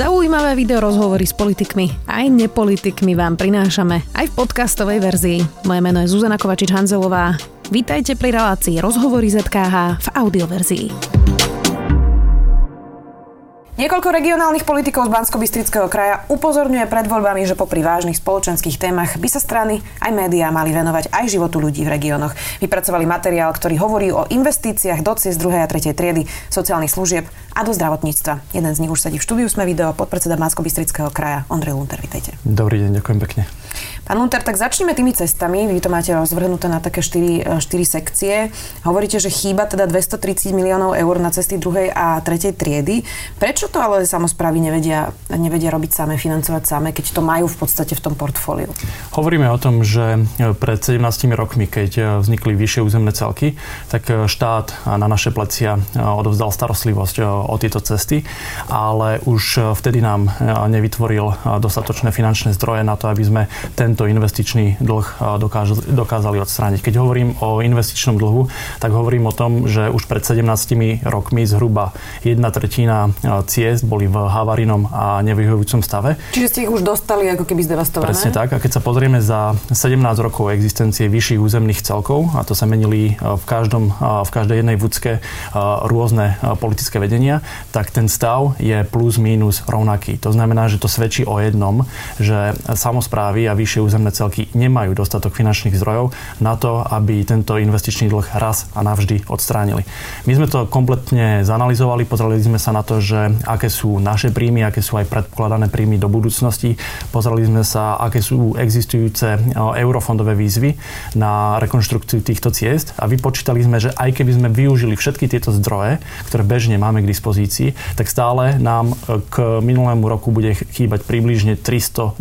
Zaujímavé video rozhovory s politikmi aj nepolitikmi vám prinášame aj v podcastovej verzii. Moje meno je Zuzana Kovačič-Hanzelová. Vítajte pri relácii Rozhovory ZKH v audioverzii. Niekoľko regionálnych politikov z bansko kraja upozorňuje pred voľbami, že popri vážnych spoločenských témach by sa strany aj médiá mali venovať aj životu ľudí v regiónoch. Vypracovali materiál, ktorý hovorí o investíciách do ciest 2. a 3. triedy, sociálnych služieb a do zdravotníctva. Jeden z nich už sedí v štúdiu, sme video podpredseda bansko kraja Ondrej Lunter. Vítejte. Dobrý deň, ďakujem pekne. Pán Lunter, tak začneme tými cestami. Vy to máte rozvrhnuté na také 4, 4 e, sekcie. Hovoríte, že chýba teda 230 miliónov eur na cesty druhej a tretej triedy. Prečo to ale samozprávy nevedia, nevedia robiť same, financovať same, keď to majú v podstate v tom portfóliu? Hovoríme o tom, že pred 17 rokmi, keď e, vznikli vyššie územné celky, tak e, štát na naše plecia odovzdal starostlivosť o tieto cesty, ale už vtedy nám nevytvoril dostatočné finančné zdroje na to, aby sme tento investičný dlh dokázali odstrániť. Keď hovorím o investičnom dlhu, tak hovorím o tom, že už pred 17 rokmi zhruba jedna tretina ciest boli v havarinom a nevyhovujúcom stave. Čiže ste ich už dostali ako keby zdevastované? Presne tak. A keď sa pozrieme za 17 rokov existencie vyšších územných celkov, a to sa menili v, každom, v každej jednej vúcke rôzne politické vedenia, tak ten stav je plus minus rovnaký. To znamená, že to svedčí o jednom, že samozprávy a vyššie územné celky nemajú dostatok finančných zdrojov na to, aby tento investičný dlh raz a navždy odstránili. My sme to kompletne zanalizovali, pozreli sme sa na to, že aké sú naše príjmy, aké sú aj predpokladané príjmy do budúcnosti. Pozreli sme sa, aké sú existujúce eurofondové výzvy na rekonštrukciu týchto ciest a vypočítali sme, že aj keby sme využili všetky tieto zdroje, ktoré bežne máme k dispozícii, tak stále nám e, k minulému roku bude chýbať približne 320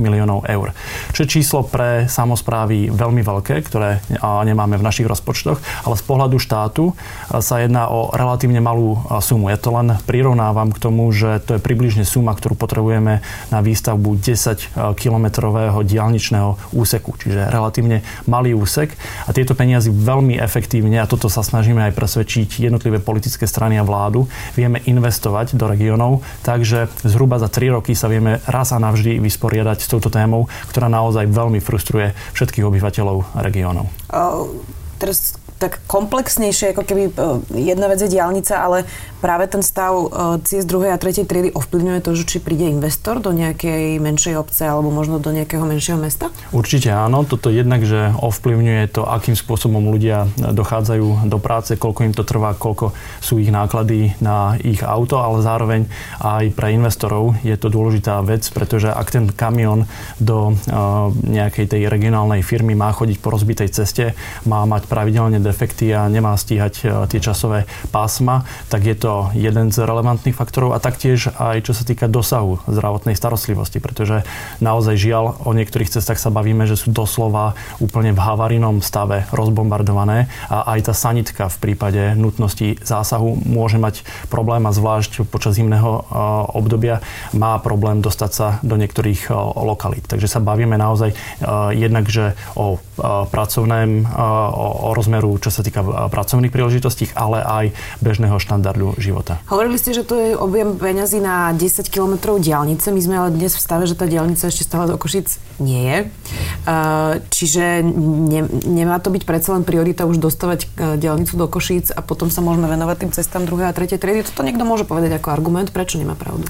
miliónov eur čo je číslo pre samozprávy veľmi veľké, ktoré nemáme v našich rozpočtoch, ale z pohľadu štátu sa jedná o relatívne malú sumu. Ja to len prirovnávam k tomu, že to je približne suma, ktorú potrebujeme na výstavbu 10-kilometrového diálničného úseku, čiže relatívne malý úsek a tieto peniazy veľmi efektívne, a toto sa snažíme aj presvedčiť jednotlivé politické strany a vládu, vieme investovať do regiónov, takže zhruba za 3 roky sa vieme raz a navždy vysporiadať s touto témou, ktorá naozaj veľmi frustruje všetkých obyvateľov regiónov. Uh, teraz tak komplexnejšie, ako keby jedna vec je diálnica, ale práve ten stav e, ciest druhej a tretej triedy ovplyvňuje to, že či príde investor do nejakej menšej obce alebo možno do nejakého menšieho mesta? Určite áno. Toto jednak, že ovplyvňuje to, akým spôsobom ľudia dochádzajú do práce, koľko im to trvá, koľko sú ich náklady na ich auto, ale zároveň aj pre investorov je to dôležitá vec, pretože ak ten kamión do e, nejakej tej regionálnej firmy má chodiť po rozbitej ceste, má mať pravidelne defekty a nemá stíhať e, tie časové pásma, tak je to jeden z relevantných faktorov a taktiež aj čo sa týka dosahu zdravotnej starostlivosti, pretože naozaj žiaľ o niektorých cestách sa bavíme, že sú doslova úplne v havarinom stave rozbombardované a aj tá sanitka v prípade nutnosti zásahu môže mať problém a zvlášť počas zimného e, obdobia má problém dostať sa do niektorých e, lokalít. Takže sa bavíme naozaj jednak, že o pracovném, o rozmeru, čo sa týka pracovných príležitostí, ale aj bežného štandardu života. Hovorili ste, že to je objem peňazí na 10 km diálnice. My sme ale dnes v stave, že tá diálnica ešte stále do Košic nie je. Čiže ne, nemá to byť predsa len priorita už dostávať e, diálnicu do Košíc a potom sa môžeme venovať tým cestám druhej a tretej triedy. Toto niekto môže povedať ako argument. Prečo nemá pravdu?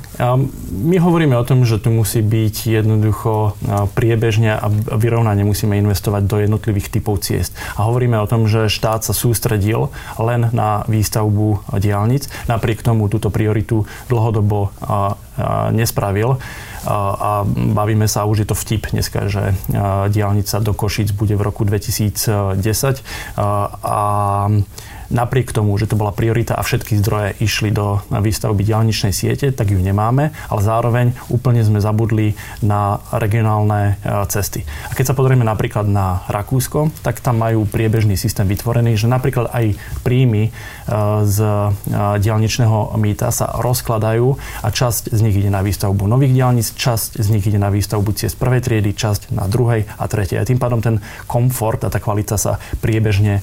My hovoríme o tom, že tu musí byť jednoducho priebežne a vyrovnane musíme investovať do jednotlivých typov ciest. A hovoríme o tom, že štát sa sústredil len na výstavbu diálnic napriek tomu túto prioritu dlhodobo nespravil. A bavíme sa, už je to vtip dneska, že diálnica do Košíc bude v roku 2010. A napriek tomu, že to bola priorita a všetky zdroje išli do výstavby diálničnej siete, tak ju nemáme, ale zároveň úplne sme zabudli na regionálne e, cesty. A keď sa pozrieme napríklad na Rakúsko, tak tam majú priebežný systém vytvorený, že napríklad aj príjmy e, z e, diálničného mýta sa rozkladajú a časť z nich ide na výstavbu nových diálnic, časť z nich ide na výstavbu ciest prvej triedy, časť na druhej a tretej. A tým pádom ten komfort a tá kvalita sa priebežne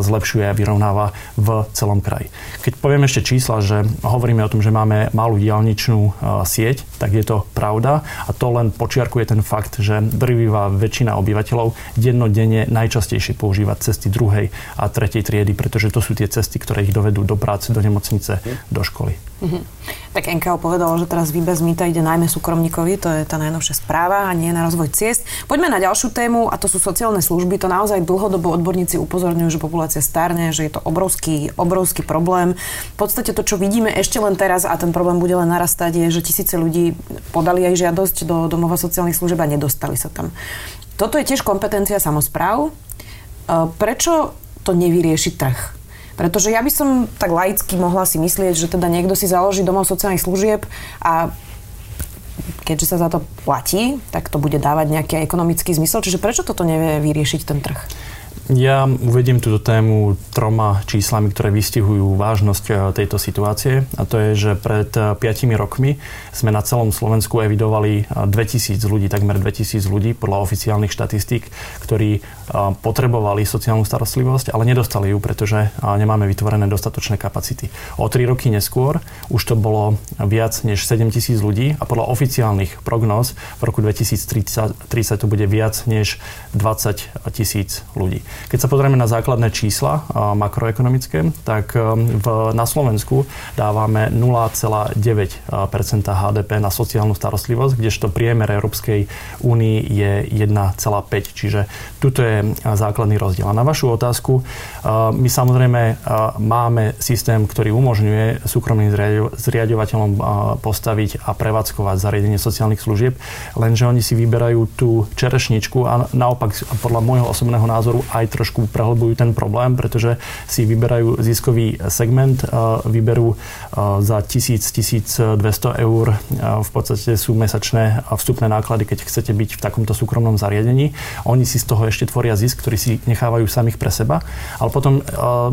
zlepšuje a vyrovnáva pretrváva v celom kraji. Keď poviem ešte čísla, že hovoríme o tom, že máme malú diálničnú sieť, tak je to pravda a to len počiarkuje ten fakt, že drvivá väčšina obyvateľov dennodenne najčastejšie používa cesty druhej a tretej triedy, pretože to sú tie cesty, ktoré ich dovedú do práce, do nemocnice, do školy. Mm-hmm. Tak NKO povedalo, že teraz výber z mýta ide najmä súkromníkovi, to je tá najnovšia správa a nie na rozvoj ciest. Poďme na ďalšiu tému a to sú sociálne služby. To naozaj dlhodobo odborníci upozorňujú, že populácia starne, že je to obrovský, obrovský problém. V podstate to, čo vidíme ešte len teraz a ten problém bude len narastať, je, že tisíce ľudí podali aj žiadosť do domova sociálnych služieb a nedostali sa tam. Toto je tiež kompetencia samozpráv. E, prečo to nevyrieši trh? Pretože ja by som tak laicky mohla si myslieť, že teda niekto si založí domov sociálnych služieb a keďže sa za to platí, tak to bude dávať nejaký ekonomický zmysel. Čiže prečo toto nevie vyriešiť ten trh? Ja uvedím túto tému troma číslami, ktoré vystihujú vážnosť e, tejto situácie. A to je, že pred 5 e, rokmi sme na celom Slovensku evidovali 2000 e, ľudí, takmer 2000 ľudí podľa oficiálnych štatistík, ktorí potrebovali sociálnu starostlivosť, ale nedostali ju, pretože nemáme vytvorené dostatočné kapacity. O 3 roky neskôr už to bolo viac než 7000 ľudí a podľa oficiálnych prognóz v roku 2030 to bude viac než 20 tisíc ľudí. Keď sa pozrieme na základné čísla makroekonomické, tak v, na Slovensku dávame 0,9% HDP na sociálnu starostlivosť, kdežto priemer Európskej únii je 1,5. Čiže tuto je základný rozdiel. A na vašu otázku, my samozrejme máme systém, ktorý umožňuje súkromným zriadovateľom postaviť a prevádzkovať zariadenie sociálnych služieb, lenže oni si vyberajú tú čerešničku a naopak podľa môjho osobného názoru aj trošku prehlbujú ten problém, pretože si vyberajú ziskový segment, vyberú za 1000-1200 eur v podstate sú mesačné vstupné náklady, keď chcete byť v takomto súkromnom zariadení. Oni si z toho ešte tvoria zisk, ktorý si nechávajú samých pre seba, ale potom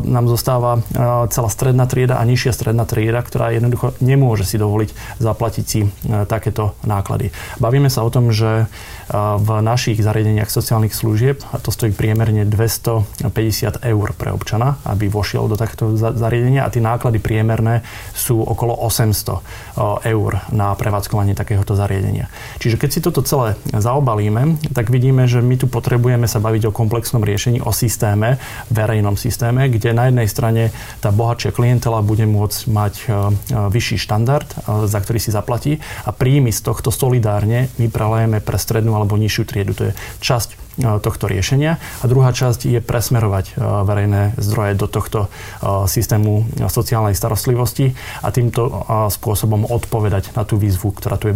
nám zostáva celá stredná trieda a nižšia stredná trieda, ktorá jednoducho nemôže si dovoliť zaplatiť si takéto náklady. Bavíme sa o tom, že v našich zariadeniach sociálnych služieb, a to stojí priemerne 250 eur pre občana, aby vošiel do takto zariadenia a tie náklady priemerné sú okolo 800 eur na prevádzkovanie takéhoto zariadenia. Čiže keď si toto celé zaobalíme, tak vidíme, že my tu potrebujeme sa baviť o komplexnom riešení, o systéme, verejnom systéme, kde na jednej strane tá bohatšia klientela bude môcť mať vyšší štandard, za ktorý si zaplatí a príjmy z tohto solidárne my prelejeme pre strednú alebo nižšiu triedu. To je časť tohto riešenia. A druhá časť je presmerovať e, verejné zdroje do tohto e, systému sociálnej starostlivosti a týmto spôsobom odpovedať na tú výzvu, ktorá tu je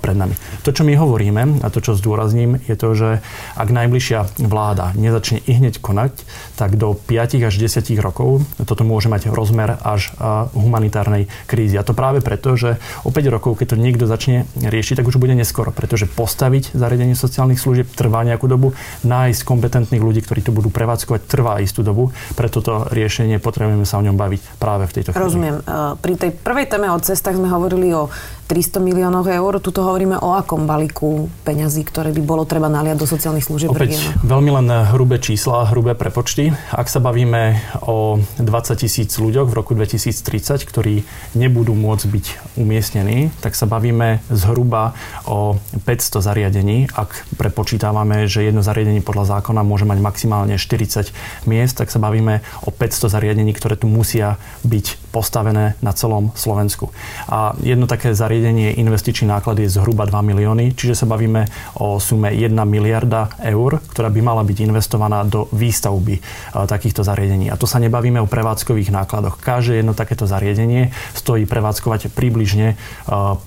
pred nami. To, čo my hovoríme a to, čo zdôrazním, je to, že ak najbližšia vláda nezačne i hneď konať, tak do 5 až 10 rokov toto môže mať rozmer až humanitárnej krízy. A to práve preto, že o 5 rokov, keď to niekto začne riešiť, tak už bude neskoro, pretože postaviť zariadenie sociálnych služieb trvá nejakú dobu, nájsť kompetentných ľudí, ktorí to budú prevádzkovať, trvá istú dobu. Pre toto riešenie potrebujeme sa o ňom baviť práve v tejto chvíli. Rozumiem. E, pri tej prvej téme o cestách sme hovorili o 300 miliónov eur. Tuto hovoríme o akom balíku peňazí, ktoré by bolo treba naliať do sociálnych služieb Opäť veľmi len hrubé čísla, hrubé prepočty. Ak sa bavíme o 20 tisíc ľuďoch v roku 2030, ktorí nebudú môcť byť umiestnení, tak sa bavíme zhruba o 500 zariadení. Ak prepočítavame, že jedno zariadenie podľa zákona môže mať maximálne 40 miest, tak sa bavíme o 500 zariadení, ktoré tu musia byť postavené na celom Slovensku. A jedno také zariadenie investičný náklad je zhruba 2 milióny, čiže sa bavíme o sume 1 miliarda eur, ktorá by mala byť investovaná do výstavby takýchto zariadení. A to sa nebavíme o prevádzkových nákladoch. Každé jedno takéto zariadenie stojí prevádzkovať približne 500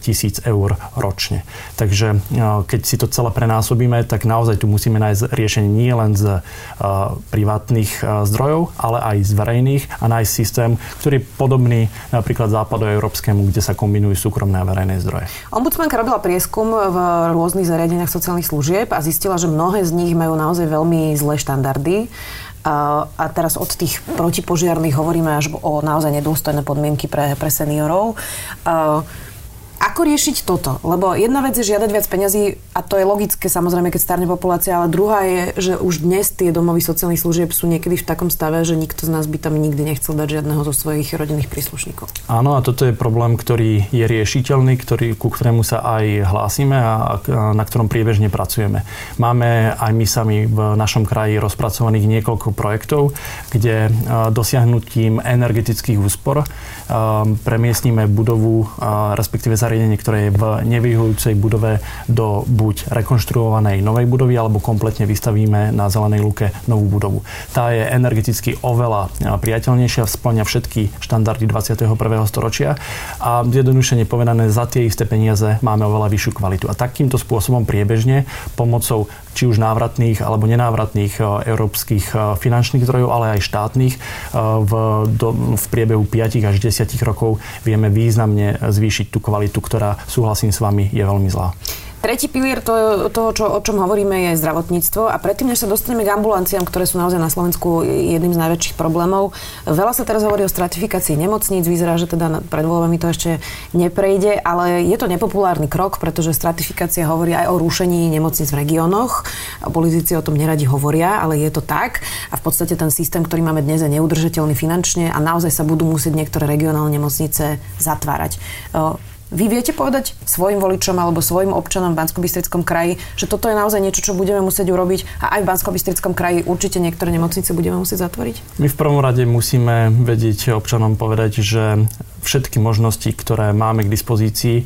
tisíc eur ročne. Takže keď si to celé prenásobíme, tak naozaj tu musíme nájsť riešenie nie len z privátnych zdrojov, ale aj z verejných a nájsť systém, ktorý je podobný napríklad západoeurópskemu, kde sa kombinujú súkromné a verejné zdroje. Ombudsmanka robila prieskum v rôznych zariadeniach sociálnych služieb a zistila, že mnohé z nich majú naozaj veľmi zlé štandardy. A teraz od tých protipožiarných hovoríme až o naozaj nedôstojné podmienky pre, pre seniorov. Ako Ako riešiť toto? Lebo jedna vec je žiadať viac peňazí a to je logické samozrejme, keď starne populácia, ale druhá je, že už dnes tie domovy sociálnych služieb sú niekedy v takom stave, že nikto z nás by tam nikdy nechcel dať žiadneho zo svojich rodinných príslušníkov. Áno, a toto je problém, ktorý je riešiteľný, ktorý, ku ktorému sa aj hlásime a, na ktorom priebežne pracujeme. Máme aj my sami v našom kraji rozpracovaných niekoľko projektov, kde dosiahnutím energetických úspor premiestníme budovu, respektíve zariadenie, ktoré je v nevyhujúcej budove do buď rekonštruovanej novej budovy, alebo kompletne vystavíme na zelenej luke novú budovu. Tá je energeticky oveľa priateľnejšia, splňa všetky štandardy 21. storočia a zjednodušene povedané, za tie isté peniaze máme oveľa vyššiu kvalitu. A takýmto spôsobom priebežne pomocou či už návratných alebo nenávratných európskych finančných zdrojov, ale aj štátnych v, do, v priebehu 5 až 10 rokov vieme významne zvýšiť tú kvalitu, ktorá, súhlasím s vami, je veľmi zlá. Tretí pilier toho, toho čo, o čom hovoríme, je zdravotníctvo. A predtým, než sa dostaneme k ambulanciám, ktoré sú naozaj na Slovensku jedným z najväčších problémov, veľa sa teraz hovorí o stratifikácii nemocníc. Vyzerá, že teda pred voľbami to ešte neprejde, ale je to nepopulárny krok, pretože stratifikácia hovorí aj o rušení nemocníc v regiónoch. Politici o tom neradi hovoria, ale je to tak. A v podstate ten systém, ktorý máme dnes, je neudržateľný finančne a naozaj sa budú musieť niektoré regionálne nemocnice zatvárať. Vy viete povedať svojim voličom alebo svojim občanom v bansko kraji, že toto je naozaj niečo, čo budeme musieť urobiť a aj v bansko kraji určite niektoré nemocnice budeme musieť zatvoriť? My v prvom rade musíme vedieť občanom povedať, že všetky možnosti, ktoré máme k dispozícii,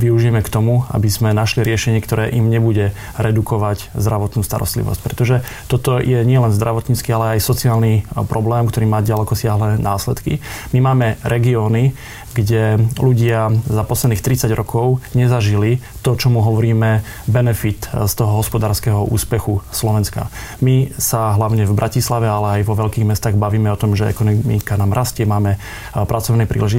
využijeme k tomu, aby sme našli riešenie, ktoré im nebude redukovať zdravotnú starostlivosť. Pretože toto je nielen zdravotnícky, ale aj sociálny problém, ktorý má ďaleko siahle následky. My máme regióny, kde ľudia za posledných 30 rokov nezažili to, čo mu hovoríme benefit z toho hospodárskeho úspechu Slovenska. My sa hlavne v Bratislave, ale aj vo veľkých mestách bavíme o tom, že ekonomika nám rastie, máme pracovné príležitosti,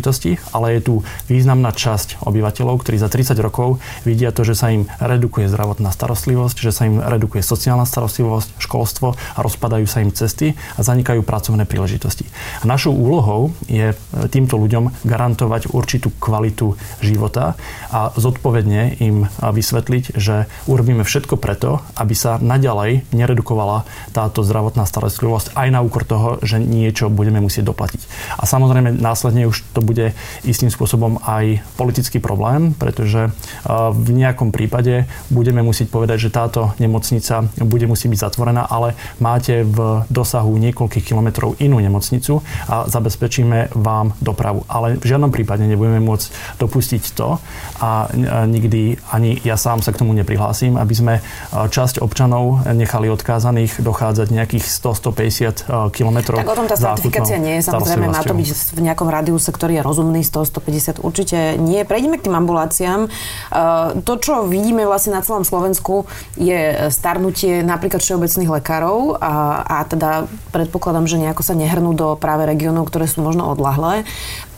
ale je tu významná časť obyvateľov, ktorí za 30 rokov vidia to, že sa im redukuje zdravotná starostlivosť, že sa im redukuje sociálna starostlivosť, školstvo a rozpadajú sa im cesty a zanikajú pracovné príležitosti. A našou úlohou je týmto ľuďom garantovať určitú kvalitu života a zodpovedne im vysvetliť, že urobíme všetko preto, aby sa naďalej neredukovala táto zdravotná starostlivosť aj na úkor toho, že niečo budeme musieť doplatiť. A samozrejme následne už to bude istým spôsobom aj politický problém, pretože v nejakom prípade budeme musieť povedať, že táto nemocnica bude musieť byť zatvorená, ale máte v dosahu niekoľkých kilometrov inú nemocnicu a zabezpečíme vám dopravu. Ale v žiadnom žiadnom prípade nebudeme môcť dopustiť to a nikdy ani ja sám sa k tomu neprihlásim, aby sme časť občanov nechali odkázaných dochádzať nejakých 100-150 kilometrov. Tak o tom tá stratifikácia nie je. Samozrejme, má to byť v nejakom radiuse, ktorý je rozumný, 100-150 určite nie. Prejdeme k tým ambuláciám. To, čo vidíme vlastne na celom Slovensku, je starnutie napríklad všeobecných lekárov a, a teda predpokladám, že nejako sa nehrnú do práve regiónov, ktoré sú možno odlahlé.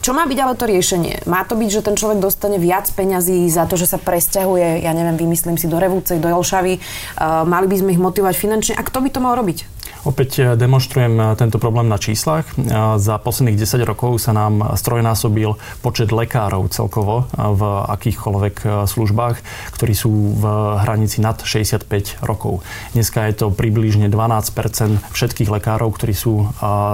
Čo má byť ale to riešenie? Má to byť, že ten človek dostane viac peňazí za to, že sa presťahuje, ja neviem, vymyslím si do Revúcej, do Jelšavy. Uh, mali by sme ich motivovať finančne. A kto by to mal robiť? Opäť eh, demonstrujem eh, tento problém na číslach. Eh, za posledných 10 rokov sa nám strojnásobil počet lekárov celkovo v akýchkoľvek službách, ktorí sú v hranici nad 65 rokov. Dneska je to približne 12% všetkých lekárov, ktorí sú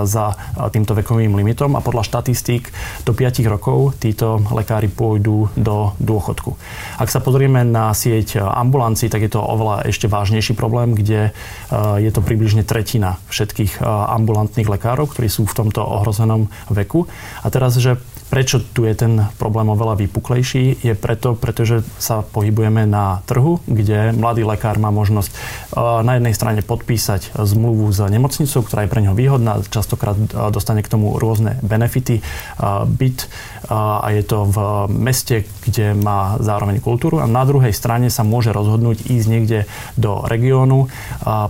za týmto vekovým limitom a podľa štatistík do 5 rokov títo lekári pôjdu do dôchodku. Ak sa pozrieme na sieť ambulancií, tak je to oveľa ešte vážnejší problém, kde je to približne tretina tretina všetkých ambulantných lekárov, ktorí sú v tomto ohrozenom veku. A teraz, že Prečo tu je ten problém oveľa vypuklejší? Je preto, pretože sa pohybujeme na trhu, kde mladý lekár má možnosť na jednej strane podpísať zmluvu s nemocnicou, ktorá je pre neho výhodná, častokrát dostane k tomu rôzne benefity, byt a je to v meste, kde má zároveň kultúru a na druhej strane sa môže rozhodnúť ísť niekde do regiónu,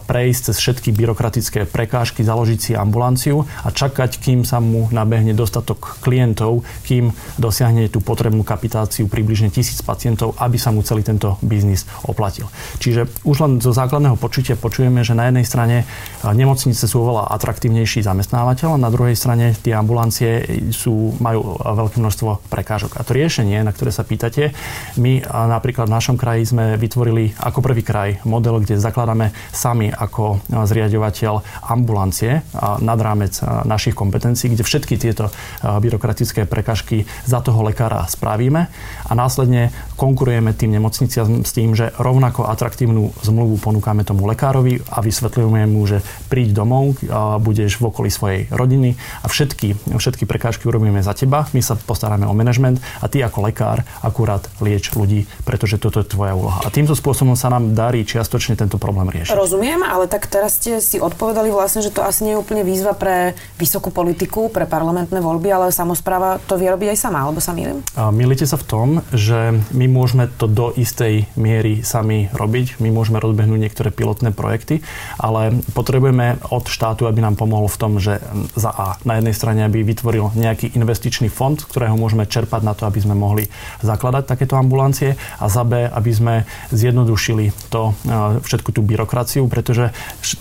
prejsť cez všetky byrokratické prekážky, založiť si ambulanciu a čakať, kým sa mu nabehne dostatok klientov, kým dosiahne tú potrebnú kapitáciu približne tisíc pacientov, aby sa mu celý tento biznis oplatil. Čiže už len zo základného počutia počujeme, že na jednej strane nemocnice sú oveľa atraktívnejší zamestnávateľ a na druhej strane tie ambulancie sú, majú veľké množstvo prekážok. A to riešenie, na ktoré sa pýtate, my napríklad v našom kraji sme vytvorili ako prvý kraj model, kde zakladáme sami ako zriadovateľ ambulancie nad rámec našich kompetencií, kde všetky tieto byrokratické prekažky za toho lekára spravíme. A následne konkurujeme tým nemocniciam s tým, že rovnako atraktívnu zmluvu ponúkame tomu lekárovi a vysvetľujeme mu, že príď domov, budeš v okolí svojej rodiny a všetky, všetky prekážky urobíme za teba, my sa postaráme o manažment a ty ako lekár akurát lieč ľudí, pretože toto je tvoja úloha. A týmto spôsobom sa nám darí čiastočne tento problém riešiť. Rozumiem, ale tak teraz ste si odpovedali vlastne, že to asi nie je úplne výzva pre vysokú politiku, pre parlamentné voľby, ale samozpráva to vie robiť aj sama, alebo sa milím? Milíte sa v tom, že my môžeme to do istej miery sami robiť. My môžeme rozbehnúť niektoré pilotné projekty, ale potrebujeme od štátu, aby nám pomohol v tom, že za A na jednej strane, aby vytvoril nejaký investičný fond, ktorého môžeme čerpať na to, aby sme mohli zakladať takéto ambulancie a za B, aby sme zjednodušili to, všetku tú byrokraciu, pretože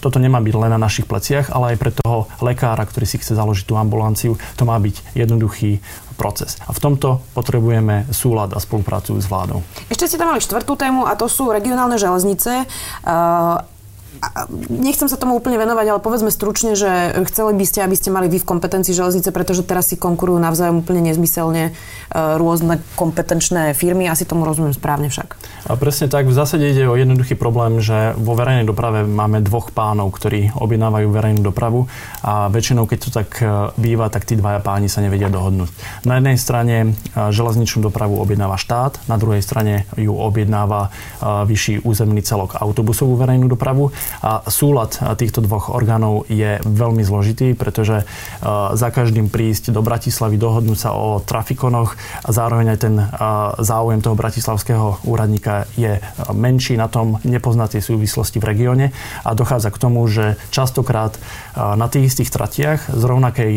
toto nemá byť len na našich pleciach, ale aj pre toho lekára, ktorý si chce založiť tú ambulanciu, to má byť jednoduchý proces. A v tomto potrebujeme súlad a spoluprácu s vládou. Ešte ste tam mali štvrtú tému a to sú regionálne železnice. Uh, nechcem sa tomu úplne venovať, ale povedzme stručne, že chceli by ste, aby ste mali vy v kompetencii železnice, pretože teraz si konkurujú navzájom úplne nezmyselne e, rôzne kompetenčné firmy. Asi tomu rozumiem správne však. A presne tak. V zásade ide o jednoduchý problém, že vo verejnej doprave máme dvoch pánov, ktorí objednávajú verejnú dopravu a väčšinou, keď to tak e, býva, tak tí dvaja páni sa nevedia dohodnúť. Na jednej strane e, železničnú dopravu objednáva štát, na druhej strane ju objednáva vyšší územný celok autobusovú verejnú dopravu a súlad týchto dvoch orgánov je veľmi zložitý, pretože za každým prísť do Bratislavy, dohodnúť sa o trafikonoch a zároveň aj ten záujem toho bratislavského úradníka je menší na tom nepoznať tie súvislosti v regióne a dochádza k tomu, že častokrát na tých istých tratiach z rovnakej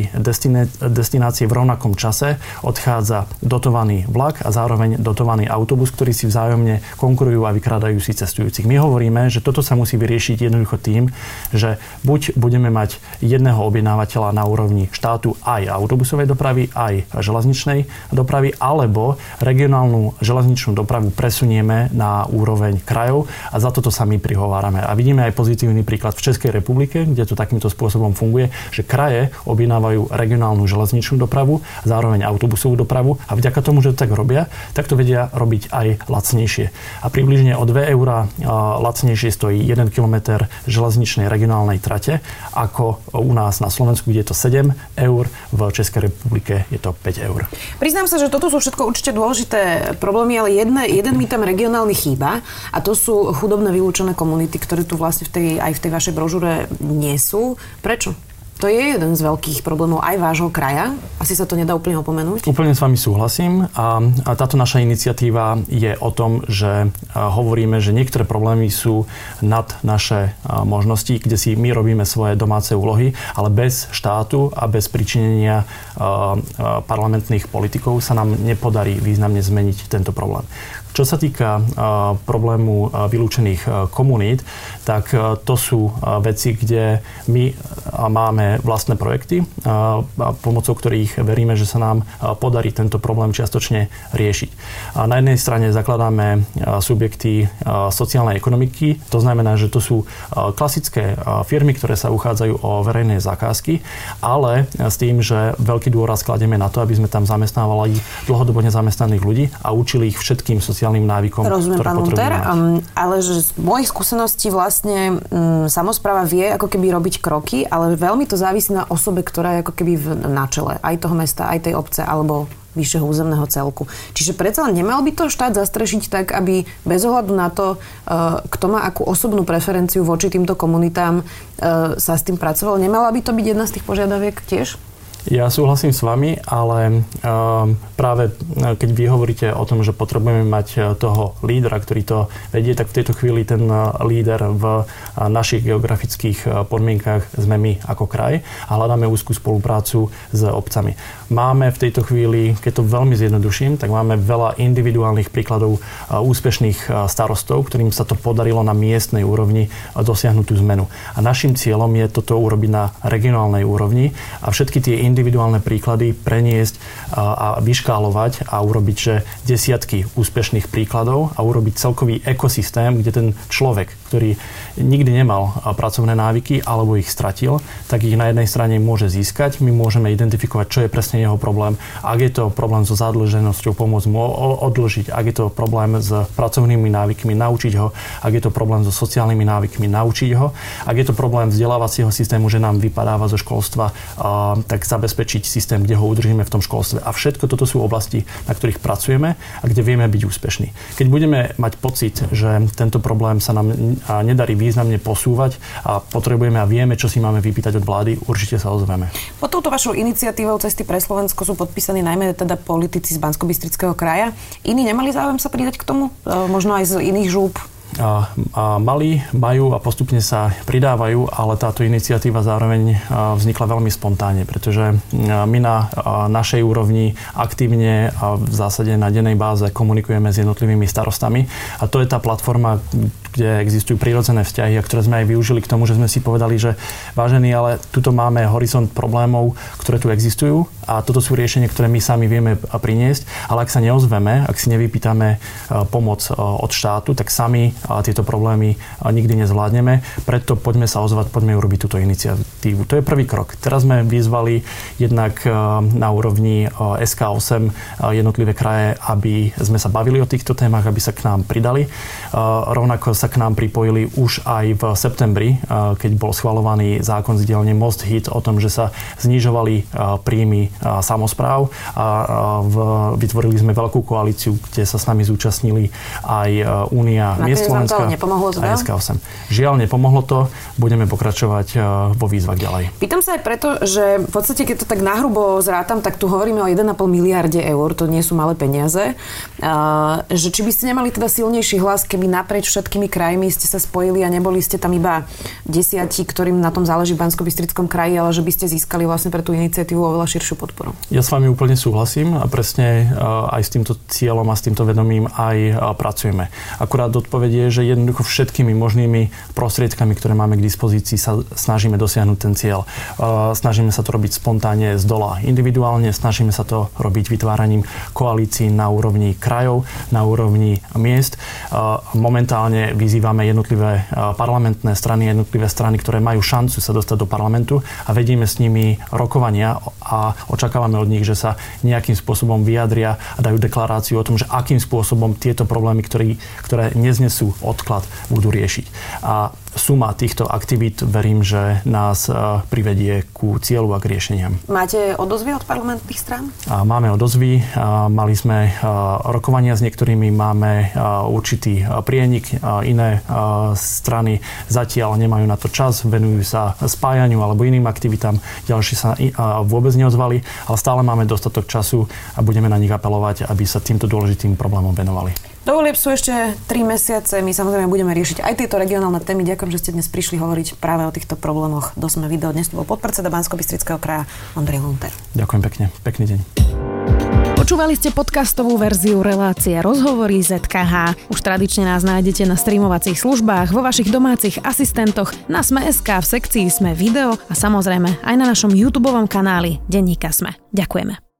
destinácie v rovnakom čase odchádza dotovaný vlak a zároveň dotovaný autobus, ktorí si vzájomne konkurujú a vykrádajú si cestujúcich. My hovoríme, že toto sa musí vyriešiť jednoducho tým, že buď budeme mať jedného objednávateľa na úrovni štátu aj autobusovej dopravy, aj železničnej dopravy, alebo regionálnu železničnú dopravu presunieme na úroveň krajov a za toto sa my prihovárame. A vidíme aj pozitívny príklad v Českej republike, kde to takýmto spôsobom funguje, že kraje objednávajú regionálnu železničnú dopravu, zároveň autobusovú dopravu a vďaka tomu, že to tak robia, tak to vedia robiť aj lacnejšie. A približne o 2 eurá lacnejšie stojí 1 km kilometr železničnej regionálnej trate, ako u nás na Slovensku, kde je to 7 eur, v Českej republike je to 5 eur. Priznám sa, že toto sú všetko určite dôležité problémy, ale jedne, jeden mi tam regionálny chýba a to sú chudobné vylúčené komunity, ktoré tu vlastne v tej, aj v tej vašej brožúre nie sú. Prečo? To je jeden z veľkých problémov aj vášho kraja. Asi sa to nedá úplne opomenúť. Úplne s vami súhlasím. A, a táto naša iniciatíva je o tom, že hovoríme, že niektoré problémy sú nad naše možnosti, kde si my robíme svoje domáce úlohy, ale bez štátu a bez pričinenia parlamentných politikov sa nám nepodarí významne zmeniť tento problém. Čo sa týka problému vylúčených komunít, tak to sú veci, kde my máme vlastné projekty, pomocou ktorých veríme, že sa nám podarí tento problém čiastočne riešiť. Na jednej strane zakladáme subjekty sociálnej ekonomiky, to znamená, že to sú klasické firmy, ktoré sa uchádzajú o verejné zakázky, ale s tým, že veľký dôraz kladieme na to, aby sme tam zamestnávali dlhodobo nezamestnaných ľudí a učili ich všetkým sociálnym sociálnym návykom, Rozumiem, ktoré pán Munter, um, ale že z mojich skúseností vlastne um, samozpráva vie ako keby robiť kroky, ale veľmi to závisí na osobe, ktorá je ako keby v, na čele aj toho mesta, aj tej obce, alebo vyššieho územného celku. Čiže predsa nemal by to štát zastrešiť tak, aby bez ohľadu na to, uh, kto má akú osobnú preferenciu voči týmto komunitám, uh, sa s tým pracoval. Nemala by to byť jedna z tých požiadaviek tiež? Ja súhlasím s vami, ale um, práve e, keď vy hovoríte o tom, že potrebujeme mať e, toho lídra, ktorý to vedie, tak v tejto chvíli ten e, líder v našich geografických podmienkach sme my ako kraj a hľadáme úzkú spoluprácu s obcami. Máme v tejto chvíli, keď to veľmi zjednoduším, tak máme veľa individuálnych príkladov úspešných starostov, ktorým sa to podarilo na miestnej úrovni dosiahnuť tú zmenu. A našim cieľom je toto urobiť na regionálnej úrovni a všetky tie individuálne príklady preniesť a vyškálovať a urobiť že desiatky úspešných príkladov a urobiť celkový ekosystém, kde ten človek, ktorý nikdy nemal pracovné návyky alebo ich stratil, tak ich na jednej strane môže získať. My môžeme identifikovať, čo je presne jeho problém. Ak je to problém so zadlženosťou, pomôcť mu odložiť. Ak je to problém s pracovnými návykmi, naučiť ho. Ak je to problém so sociálnymi návykmi, naučiť ho. Ak je to problém vzdelávacieho systému, že nám vypadáva zo školstva, tak zabezpečiť systém, kde ho udržíme v tom školstve. A všetko toto sú oblasti, na ktorých pracujeme a kde vieme byť úspešní. Keď budeme mať pocit, že tento problém sa nám nedarí významne posúvať a potrebujeme a vieme, čo si máme vypýtať od vlády, určite sa ozveme. Pod touto vašou iniciatívou Cesty pre Slovensko sú podpísaní najmä teda politici z bansko kraja. Iní nemali záujem sa pridať k tomu? E, možno aj z iných žúb? A, a mali, majú a postupne sa pridávajú, ale táto iniciatíva zároveň vznikla veľmi spontánne, pretože my na našej úrovni aktívne a v zásade na dennej báze komunikujeme s jednotlivými starostami. A to je tá platforma, kde existujú prírodzené vzťahy a ktoré sme aj využili k tomu, že sme si povedali, že vážení, ale tuto máme horizont problémov, ktoré tu existujú a toto sú riešenia, ktoré my sami vieme priniesť, ale ak sa neozveme, ak si nevypýtame pomoc od štátu, tak sami tieto problémy nikdy nezvládneme. Preto poďme sa ozvať, poďme urobiť túto iniciatívu. To je prvý krok. Teraz sme vyzvali jednak na úrovni SK8 jednotlivé kraje, aby sme sa bavili o týchto témach, aby sa k nám pridali. Rovnako sa k nám pripojili už aj v septembri, keď bol schvalovaný zákon z dielne Most Hit o tom, že sa znižovali príjmy samozpráv a vytvorili sme veľkú koalíciu, kde sa s nami zúčastnili aj Únia miest Slovenska. Nepomohlo to a SK8. Žiaľ, nepomohlo to. Budeme pokračovať vo výzvach ďalej. Pýtam sa aj preto, že v podstate, keď to tak nahrubo zrátam, tak tu hovoríme o 1,5 miliarde eur, to nie sú malé peniaze. Že či by ste nemali teda silnejší hlas, keby naprieč všetkými krajmi ste sa spojili a neboli ste tam iba desiatí, ktorým na tom záleží v bansko kraji, ale že by ste získali vlastne pre tú iniciatívu oveľa širšiu podporu. Ja s vami úplne súhlasím a presne uh, aj s týmto cieľom a s týmto vedomím aj uh, pracujeme. Akurát odpovedie je, že jednoducho všetkými možnými prostriedkami, ktoré máme k dispozícii, sa snažíme dosiahnuť ten cieľ. Snažíme sa to robiť spontánne z dola individuálne, snažíme sa to robiť vytváraním koalícií na úrovni krajov, na úrovni miest. Momentálne vyzývame jednotlivé parlamentné strany, jednotlivé strany, ktoré majú šancu sa dostať do parlamentu a vedíme s nimi rokovania a očakávame od nich, že sa nejakým spôsobom vyjadria a dajú deklaráciu o tom, že akým spôsobom tieto problémy, ktoré, ktoré neznesú odklad budú riešiť. A suma týchto aktivít verím, že nás e, privedie ku cieľu a k riešeniam. Máte odozvy od parlamentných strán? Máme odozvy. Mali sme e, rokovania s niektorými, máme e, určitý prienik. Iné strany zatiaľ nemajú na to čas, venujú sa spájaniu alebo iným aktivitám. Ďalšie sa vôbec neozvali, ale stále máme dostatok času a budeme na nich apelovať, aby sa týmto dôležitým problémom venovali. Do volieb sú ešte 3 mesiace. My samozrejme budeme riešiť aj tieto regionálne témy. Ďakujem, že ste dnes prišli hovoriť práve o týchto problémoch. Do sme video. Dnes to bol podpredseda bansko kraja Ondrej Hunter. Ďakujem pekne. Pekný deň. Počúvali ste podcastovú verziu relácie Rozhovory ZKH. Už tradične nás nájdete na streamovacích službách, vo vašich domácich asistentoch, na Sme.sk, v sekcii Sme video a samozrejme aj na našom YouTube kanáli Denníka Sme. Ďakujeme.